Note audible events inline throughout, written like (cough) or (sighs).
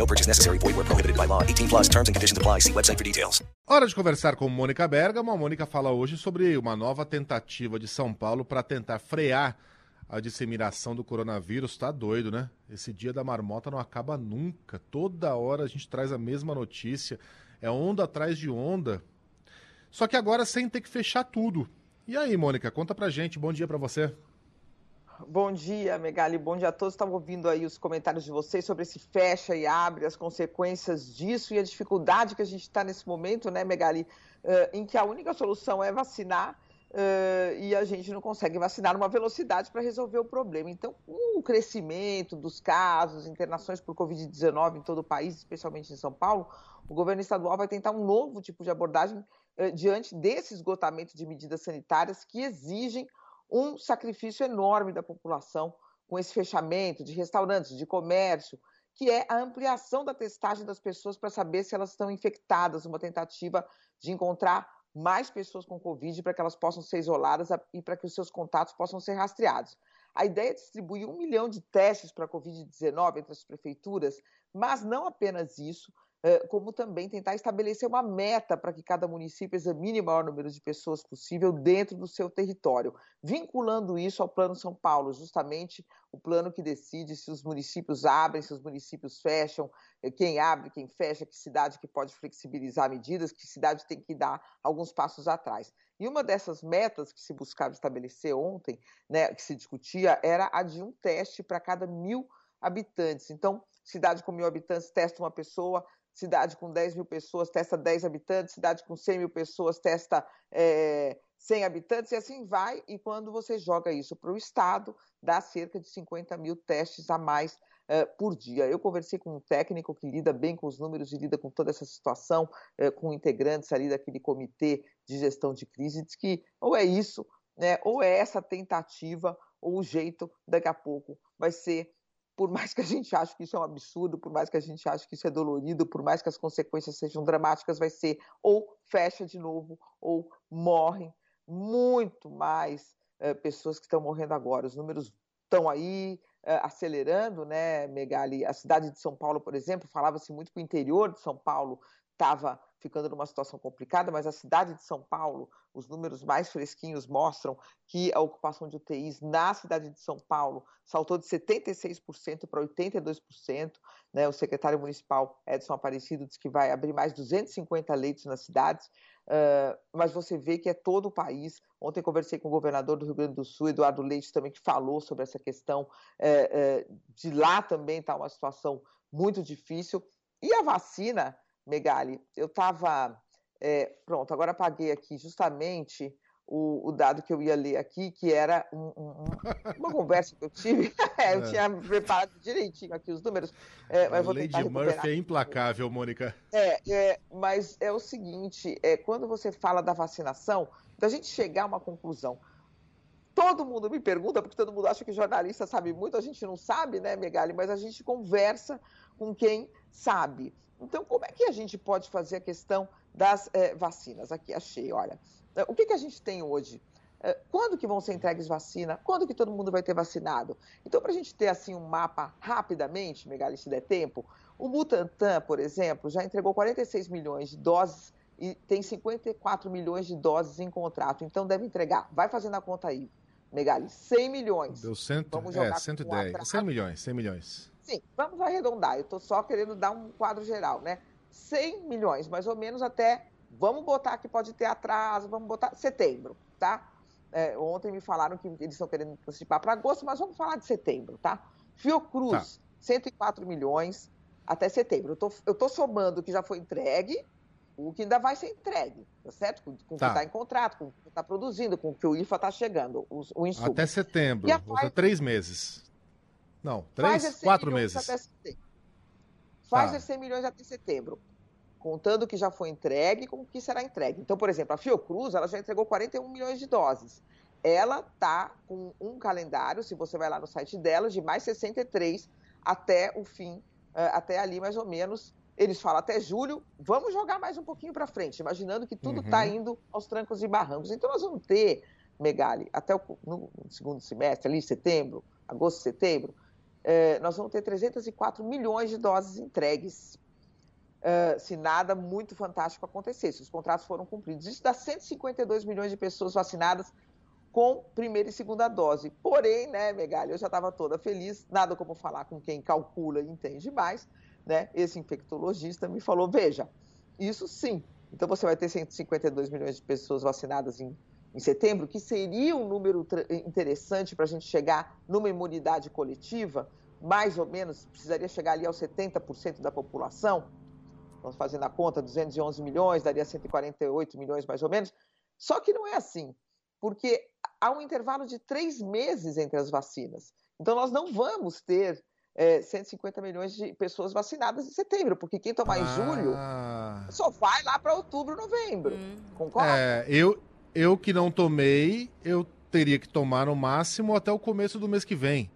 No purchase necessary. Void where prohibited by law. 18 plus terms and conditions apply. See website for details. Hora de conversar com Mônica Bergamo. A Mônica fala hoje sobre uma nova tentativa de São Paulo para tentar frear a disseminação do coronavírus. Tá doido, né? Esse dia da marmota não acaba nunca. Toda hora a gente traz a mesma notícia. É onda atrás de onda. Só que agora sem ter que fechar tudo. E aí, Mônica, conta pra gente. Bom dia para você. Bom dia, Megali. Bom dia a todos. Estava ouvindo aí os comentários de vocês sobre esse fecha e abre, as consequências disso e a dificuldade que a gente está nesse momento, né, Megali, uh, em que a única solução é vacinar uh, e a gente não consegue vacinar numa velocidade para resolver o problema. Então, com o crescimento dos casos, internações por Covid-19 em todo o país, especialmente em São Paulo, o governo estadual vai tentar um novo tipo de abordagem uh, diante desse esgotamento de medidas sanitárias que exigem um sacrifício enorme da população com esse fechamento de restaurantes, de comércio, que é a ampliação da testagem das pessoas para saber se elas estão infectadas, uma tentativa de encontrar mais pessoas com Covid para que elas possam ser isoladas e para que os seus contatos possam ser rastreados. A ideia é distribuir um milhão de testes para a Covid-19 entre as prefeituras, mas não apenas isso, como também tentar estabelecer uma meta para que cada município examine o maior número de pessoas possível dentro do seu território, vinculando isso ao Plano São Paulo, justamente o plano que decide se os municípios abrem, se os municípios fecham, quem abre, quem fecha, que cidade que pode flexibilizar medidas, que cidade tem que dar alguns passos atrás. E uma dessas metas que se buscava estabelecer ontem, né, que se discutia, era a de um teste para cada mil habitantes. Então, cidade com mil habitantes testa uma pessoa, cidade com 10 mil pessoas testa 10 habitantes, cidade com 100 mil pessoas testa é, 100 habitantes, e assim vai. E quando você joga isso para o Estado, dá cerca de 50 mil testes a mais é, por dia. Eu conversei com um técnico que lida bem com os números e lida com toda essa situação, é, com integrantes ali daquele comitê de gestão de crise, diz que ou é isso, né, ou é essa tentativa, ou o jeito, daqui a pouco, vai ser por mais que a gente ache que isso é um absurdo, por mais que a gente ache que isso é dolorido, por mais que as consequências sejam dramáticas, vai ser ou fecha de novo ou morrem muito mais uh, pessoas que estão morrendo agora. Os números estão aí uh, acelerando, né, Megali? A cidade de São Paulo, por exemplo, falava-se muito que o interior de São Paulo estava ficando numa situação complicada, mas a cidade de São Paulo, os números mais fresquinhos mostram que a ocupação de UTIs na cidade de São Paulo saltou de 76% para 82%. Né? O secretário municipal Edson Aparecido disse que vai abrir mais 250 leitos nas cidades, uh, mas você vê que é todo o país. Ontem conversei com o governador do Rio Grande do Sul, Eduardo Leite, também, que falou sobre essa questão. Uh, uh, de lá também está uma situação muito difícil. E a vacina Megali, eu estava. É, pronto, agora apaguei aqui justamente o, o, dado que eu ia ler aqui, que era um, um, uma (laughs) conversa que eu tive. é, (laughs) eu é. tinha preparado direitinho aqui os números. É, mas vou Lady Murphy é implacável, Mônica. É, é, mas é o seguinte: é, quando você fala da vacinação, da gente chegar a uma conclusão. Todo mundo me pergunta, porque todo mundo acha que jornalista sabe muito, a gente não sabe, né, Megali? Mas a gente conversa com quem sabe. Então, como é que a gente pode fazer a questão das é, vacinas? Aqui achei, olha. O que, que a gente tem hoje? Quando que vão ser entregues vacina? Quando que todo mundo vai ter vacinado? Então, para a gente ter assim um mapa rapidamente, Megali, se der tempo, o Butantan, por exemplo, já entregou 46 milhões de doses e tem 54 milhões de doses em contrato. Então, deve entregar. Vai fazendo a conta aí, Megali. 100 milhões. Deu cento, vamos jogar é, 110. 100 milhões, 100 milhões. Sim, vamos arredondar. Eu estou só querendo dar um quadro geral, né? 100 milhões, mais ou menos, até. Vamos botar que pode ter atraso, vamos botar setembro, tá? É, ontem me falaram que eles estão querendo antecipar para agosto, mas vamos falar de setembro, tá? Fiocruz, tá. 104 milhões até setembro. Eu tô, somando o que já foi entregue, o que ainda vai ser entregue, tá certo? Com, com o que está tá em contrato, com o que está produzindo, com o que o IFA está chegando, o, o insumo. Até setembro, Pfizer... três meses. Não, três, quatro meses. Até setembro. Pfizer tá. 100 milhões até setembro contando o que já foi entregue com o que será entregue. Então, por exemplo, a Fiocruz ela já entregou 41 milhões de doses. Ela está com um calendário, se você vai lá no site dela, de mais 63 até o fim, eh, até ali mais ou menos. Eles falam até julho, vamos jogar mais um pouquinho para frente, imaginando que tudo está uhum. indo aos trancos e barrancos. Então, nós vamos ter, Megali, até o no segundo semestre, ali setembro, agosto, setembro, eh, nós vamos ter 304 milhões de doses entregues uh, se nada muito fantástico acontecesse. Os contratos foram cumpridos. Isso dá 152 milhões de pessoas vacinadas com primeira e segunda dose. Porém, né, Megali, eu já estava toda feliz, nada como falar com quem calcula e entende mais, né? Esse infectologista me falou, veja, isso sim. Então você vai ter 152 milhões de pessoas vacinadas em, em setembro, que seria um número interessante para a gente chegar numa imunidade coletiva, mais ou menos, precisaria chegar ali aos 70% da população, Vamos fazendo a conta, 211 milhões, daria 148 milhões mais ou menos. Só que não é assim, porque há um intervalo de três meses entre as vacinas. Então, nós não vamos ter é, 150 milhões de pessoas vacinadas em setembro, porque quem tomar ah. em julho só vai lá para outubro, novembro. Hum. Concorda? É, eu, eu que não tomei, eu teria que tomar no máximo até o começo do mês que vem.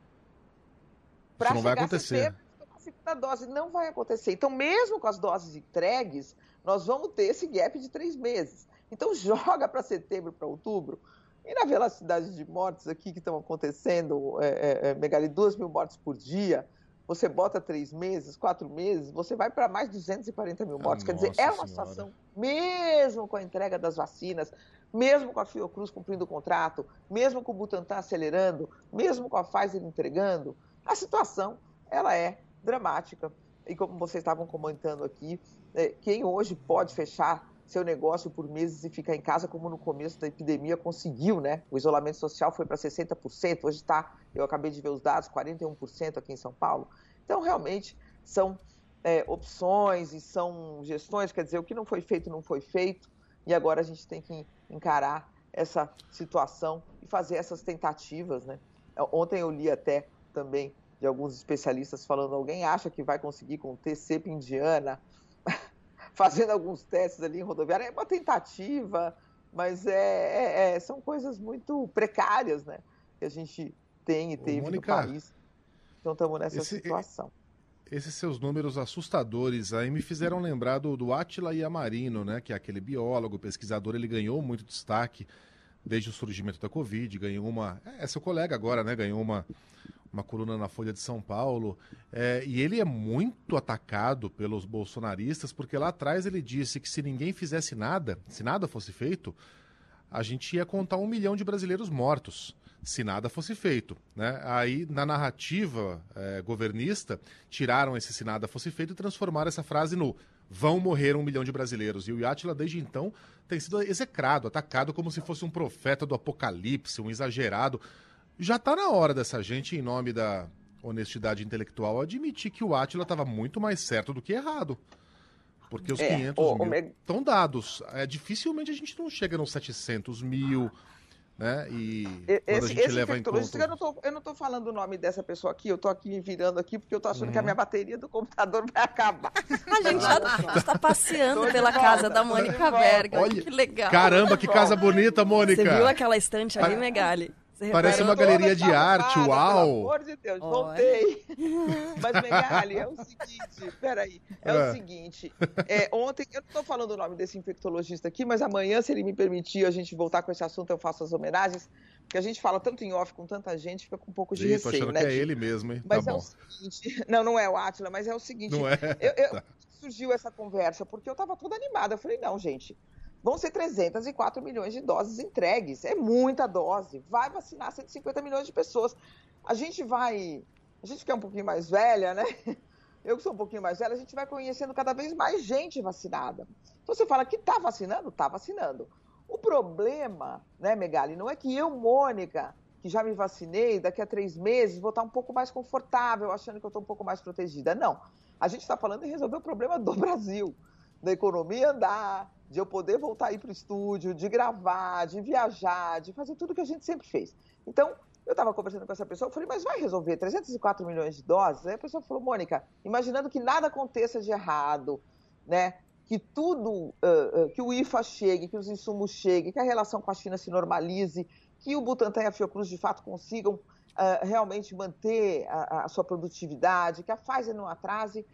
Pra Isso não vai acontecer. Setembro, segunda dose. Não vai acontecer. Então, mesmo com as doses entregues, nós vamos ter esse gap de três meses. Então, (laughs) joga para setembro, para outubro. E na velocidade de mortes aqui que estão acontecendo, é, é, é Megali, duas mil mortes por dia, você bota três meses, quatro meses, você vai para mais de 240 mil mortes. Ah, Quer dizer, é uma senhora. situação, mesmo com a entrega das vacinas, mesmo com a Fiocruz cumprindo o contrato, mesmo com o Butantan acelerando, mesmo com a Pfizer entregando, a situação ela é dramática. E como vocês estavam comentando aqui, é, quem hoje pode fechar seu negócio por meses e ficar em casa, como no começo da epidemia conseguiu, né? O isolamento social foi para 60%, hoje está, eu acabei de ver os dados, 41% aqui em São Paulo. Então, realmente, são é, opções e são gestões, quer dizer, o que não foi feito, não foi feito, e agora a gente tem que encarar essa situação e fazer essas tentativas, né? Ontem eu li até também de alguns especialistas falando alguém acha que vai conseguir conter cepa indiana, fazendo alguns testes ali em rodoviária. É uma tentativa, mas é, é, é, são coisas muito precárias né, que a gente tem e teve Mônica, no país. Então estamos nessa esse, situação. Esses seus números assustadores aí me fizeram lembrar do, do Attila Yamarino, né, que é aquele biólogo, pesquisador, ele ganhou muito destaque desde o surgimento da Covid, ganhou uma. É, seu colega agora, né? Ganhou uma, uma coluna na Folha de São Paulo, é, e ele é muito atacado pelos bolsonaristas, porque lá atrás ele disse que se ninguém fizesse nada, se nada fosse feito, a gente ia contar um milhão de brasileiros mortos, se nada fosse feito. Né? Aí, na narrativa é, governista, tiraram esse se nada fosse feito e transformaram essa frase no vão morrer um milhão de brasileiros. E o Yatila, desde então, tem sido execrado, atacado como se fosse um profeta do apocalipse, um exagerado. Já está na hora dessa gente, em nome da honestidade intelectual, admitir que o Atila estava muito mais certo do que errado. Porque os é, 500 o, mil estão me... dados. É, dificilmente a gente não chega nos 700 mil, né? E esse, quando a gente leva em conta... Eu não, tô, eu não tô falando o nome dessa pessoa aqui, eu tô aqui me virando aqui porque eu tô achando uhum. que a uhum. minha bateria do computador (laughs) vai acabar. A gente já está passeando pela volta, casa da Mônica Berga. Olha, que legal. Caramba, que casa bonita, Mônica. Você viu aquela estante ali, Megali? Você Parece uma galeria de arte, uau! Pelo amor de Deus, Olha. voltei. (laughs) Mas, Megali, é o seguinte, peraí, é, É. o seguinte, é, ontem, eu não estou falando o nome desse infectologista aqui, mas amanhã, se ele me permitir a gente voltar com esse assunto, eu faço as homenagens, porque a gente fala tanto em off com tanta gente, fica com um pouco de Ih, receio, achando né? que é ele mesmo, hein? Mas tá é bom. o seguinte, (laughs) não, não é o Átila, mas é o seguinte, Não é? eu, eu- (laughs) Tá. surgiu essa conversa porque eu estava toda animada. Eu falei, não, gente, vão ser 304 milhões de doses entregues. É muita dose. Vai vacinar 150 milhões de pessoas. A gente vai. A gente que é um pouquinho mais velha, né? (laughs) Eu que sou um pouquinho mais velha, a gente vai conhecendo cada vez mais gente vacinada. Então você fala que está vacinando? Está vacinando. O problema, né, Megali, não é que eu, Mônica, que já me vacinei, daqui a três meses vou estar um pouco mais confortável, achando que eu estou um pouco mais protegida. Não. A gente está falando em resolver o problema do (laughs) Brasil, da economia andar, de eu poder voltar aí para o estúdio, de gravar, de viajar, de fazer tudo que a gente sempre fez. Então, eu estava conversando com essa pessoa, eu falei, mas vai resolver 304 milhões de doses? Aí a pessoa falou, Mônica, imaginando que nada aconteça de errado, né? Que tudo, ah, ah, que o IFA chegue, que os insumos cheguem, que a relação com a China se normalize, que o Butantan e a Fiocruz de fato consigam ah, realmente manter a, a sua produtividade, que a Pfizer não atrase,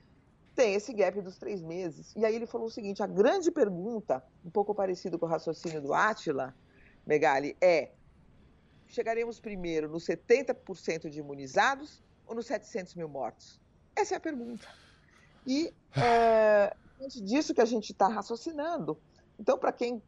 tem esse gap dos três meses. E aí ele falou o seguinte: a grande pergunta, um pouco parecido com o raciocínio do Átila, Megali, é: chegaremos primeiro nos 70% de imunizados ou nos 700 mil mortos? Essa é a pergunta. E é (sighs) diante disso que a gente está raciocinando. Então, para quem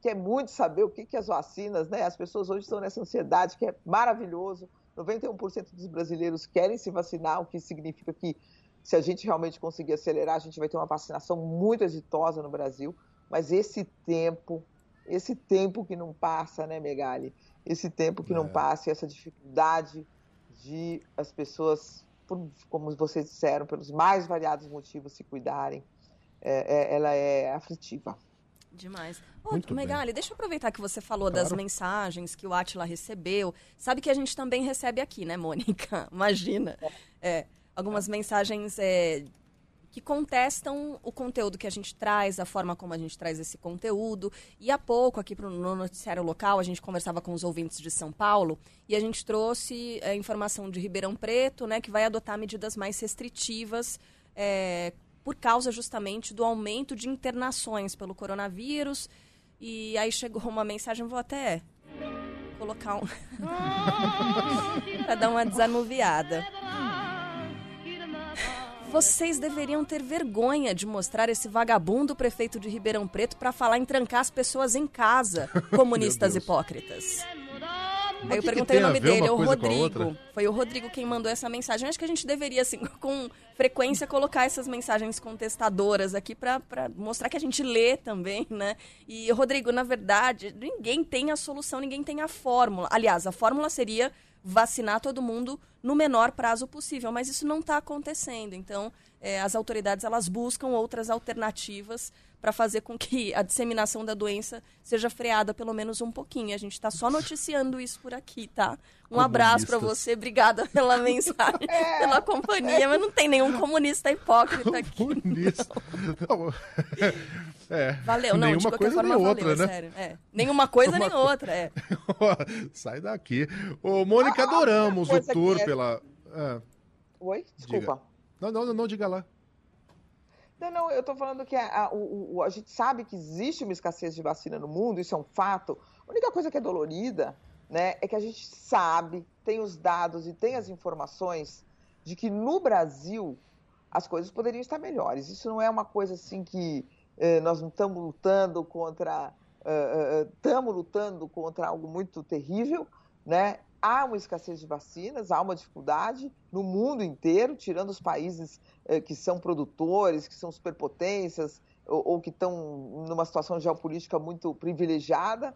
quer muito saber o que, que as vacinas, né? As pessoas hoje estão nessa ansiedade que é maravilhoso. 91% dos brasileiros querem se vacinar, o que significa que se a gente realmente conseguir acelerar, a gente vai ter uma vacinação muito exitosa no Brasil. Mas esse tempo, esse tempo que não passa, né, Megali? Esse tempo que não É. passa, e essa dificuldade de as pessoas, por- como vocês disseram, pelos mais variados motivos se cuidarem, é- é- ela é aflitiva. Demais. Ô, Muito bem. Megali, deixa eu aproveitar que você falou das Claro. mensagens que o Atila recebeu. Sabe que a gente também recebe aqui, né, Mônica? (laughs) Imagina. É, algumas mensagens é, que contestam o conteúdo que a gente traz, a forma como a gente traz esse conteúdo. E há pouco, aqui pro, no noticiário local, a gente conversava com os ouvintes de São Paulo e a gente trouxe a informação de Ribeirão Preto, né, que vai adotar medidas mais restritivas é, por causa justamente do aumento de internações pelo coronavírus. E aí chegou uma mensagem, vou até colocar um. (laughs) pra dar uma desanuviada. Vocês deveriam ter vergonha de mostrar esse vagabundo prefeito de Ribeirão Preto pra falar em trancar as pessoas em casa, (laughs) comunistas hipócritas. Mas Aí eu perguntei o nome dele, é o Rodrigo. Foi o Rodrigo quem mandou essa mensagem. Acho que a gente deveria, assim, (laughs) com frequência, colocar essas mensagens contestadoras aqui pra mostrar que a gente lê também, né? E, Rodrigo, na verdade, ninguém tem a solução, ninguém tem a fórmula. Aliás, a fórmula seria vacinar todo mundo no menor prazo possível, mas isso não está acontecendo. Então, eh, as autoridades elas buscam outras alternativas para fazer com que a disseminação da doença seja freada pelo menos um pouquinho. A gente está só noticiando isso por aqui, tá? Um abraço para você, obrigada pela (laughs) mensagem, pela companhia, mas não tem nenhum comunista hipócrita aqui. Comunista. Não, É. Valeu, não, de Nenhuma qualquer coisa forma nem valeu, outra, é né? sério. É. Nenhuma coisa Uma nem outra, é. (laughs) Sai daqui. Ô, Mônica, Ah, a adoramos o tour é- pela. Ah, Oi? Desculpa. não, não, não, não, diga lá. Não, não, eu estou falando que a, a- o- a gente sabe que existe uma escassez de vacina no mundo, isso é um fato. A única coisa que é dolorida né, é que a gente sabe, tem os dados e tem as informações de que no Brasil as coisas poderiam estar melhores. Isso não é uma coisa assim que eh, nós não estamos lutando contra. Estamos lutando contra algo muito terrível, né? Há uma escassez de vacinas, há uma dificuldade no mundo inteiro, tirando os países eh, que são produtores, que são superpotências ou, ou que estão numa situação geopolítica muito privilegiada.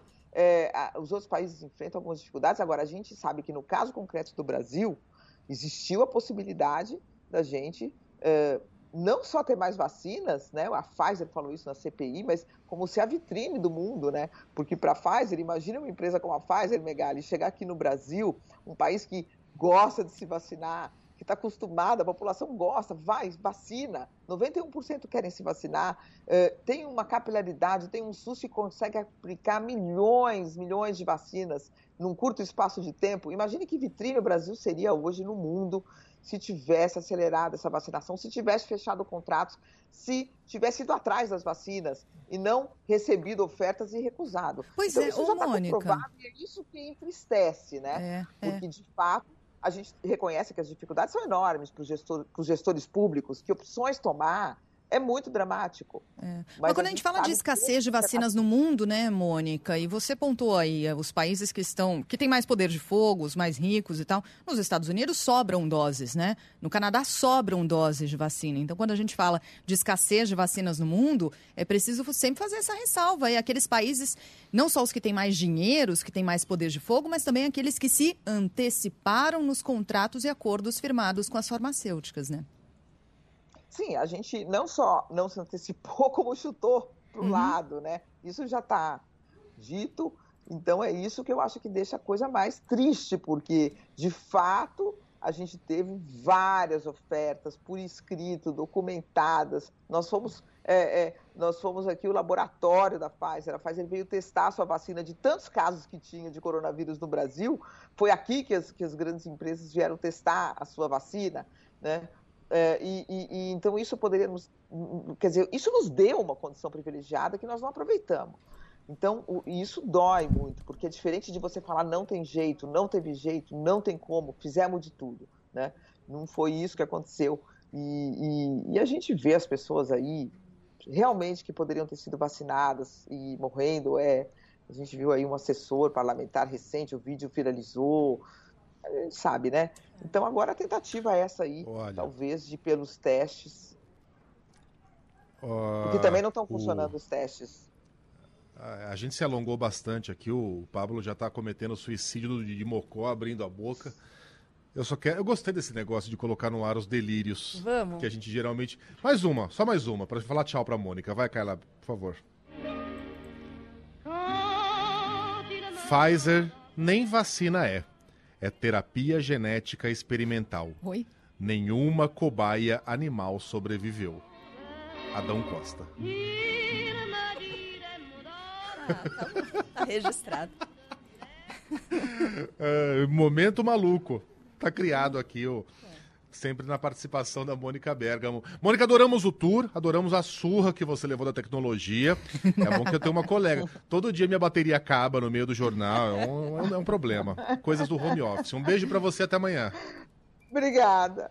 A- os outros países enfrentam algumas dificuldades. Agora, a gente sabe que no caso concreto do Brasil, existiu a possibilidade da gente eh, não só ter mais vacinas, né? A Pfizer falou isso na CPI, mas como ser a vitrine do mundo, né? Porque para a Pfizer, imagina uma empresa como a Pfizer, Megali, chegar aqui no Brasil, um país que gosta de se vacinar, que está acostumada, a população gosta, vai, vacina. 91% querem se vacinar. Uh, tem uma capilaridade, tem um SUS que consegue aplicar milhões, milhões de vacinas num curto espaço de tempo. Imagine que vitrine o Brasil seria hoje no mundo se tivesse acelerado essa vacinação, se tivesse fechado contratos, se tivesse ido atrás das vacinas e não recebido ofertas e recusado. Pois então, é, isso já tá Mônica. E é isso que entristece, né? É, Porque, é. de fato, a gente reconhece que as dificuldades são enormes para os gestor, gestores públicos, que opções tomar, é muito dramático. É. Mas, Mas, quando a gente, a gente fala de escassez de vacinas no mundo, né, Mônica, e você pontuou aí eh, os países que estão, que têm mais poder de fogo, os mais ricos e tal, nos Estados Unidos sobram doses, né? No Canadá sobram doses de vacina. Então, quando a gente fala de escassez de vacinas no mundo, é preciso sempre fazer essa ressalva. E aqueles países, não só os que têm mais dinheiro, os que têm mais poder de fogo, mas também aqueles que se anteciparam nos contratos e acordos firmados com as farmacêuticas, né? Sim, a gente não só não se antecipou, (laughs) como chutou para o uhum. lado, né? Isso já está dito. Então é isso que eu acho que deixa a coisa mais triste, porque de fato a gente teve várias ofertas por escrito, documentadas. Nós fomos, é, é, nós fomos aqui o laboratório da Pfizer. A Pfizer veio testar a sua vacina de tantos casos que tinha de coronavírus no Brasil. Foi aqui que as, que as grandes empresas vieram testar a sua vacina. Né? É, e, e, e, então isso poderia nos, quer dizer, isso nos deu uma condição privilegiada que nós não aproveitamos. Então o, isso dói muito, porque é diferente de você falar não tem jeito, não teve jeito, não tem como, fizemos de tudo, né? Não foi isso que aconteceu e, e a gente vê as pessoas aí realmente que poderiam ter sido vacinadas e morrendo. É, a gente viu aí um assessor parlamentar recente, o vídeo viralizou, a gente sabe, né? Então agora a tentativa é essa aí, Olha. talvez, de pelos testes. Uh, Porque também não estão funcionando o... os testes. A gente se alongou bastante aqui, o Pablo já está cometendo suicídio de Mocó, abrindo a boca. Eu só quero. Eu gostei desse negócio de colocar no ar os delírios. Vamos. Que a gente geralmente. Mais uma, só mais uma, para falar tchau pra Mônica. Vai, Carla, por favor. Pfizer nem vacina é é terapia genética experimental. Oi? Nenhuma cobaia animal sobreviveu. Adão Costa. Ah, tá, tá registrado. (laughs) É, momento maluco. Tá criado aqui o. Sempre na participação da Mônica Bergamo. Mônica, adoramos o tour, adoramos a surra que você levou da tecnologia. É bom que eu tenho uma colega. Todo dia minha bateria acaba no meio do jornal. É um, é um problema. Coisas do home office. Um beijo para você, até amanhã. Obrigada.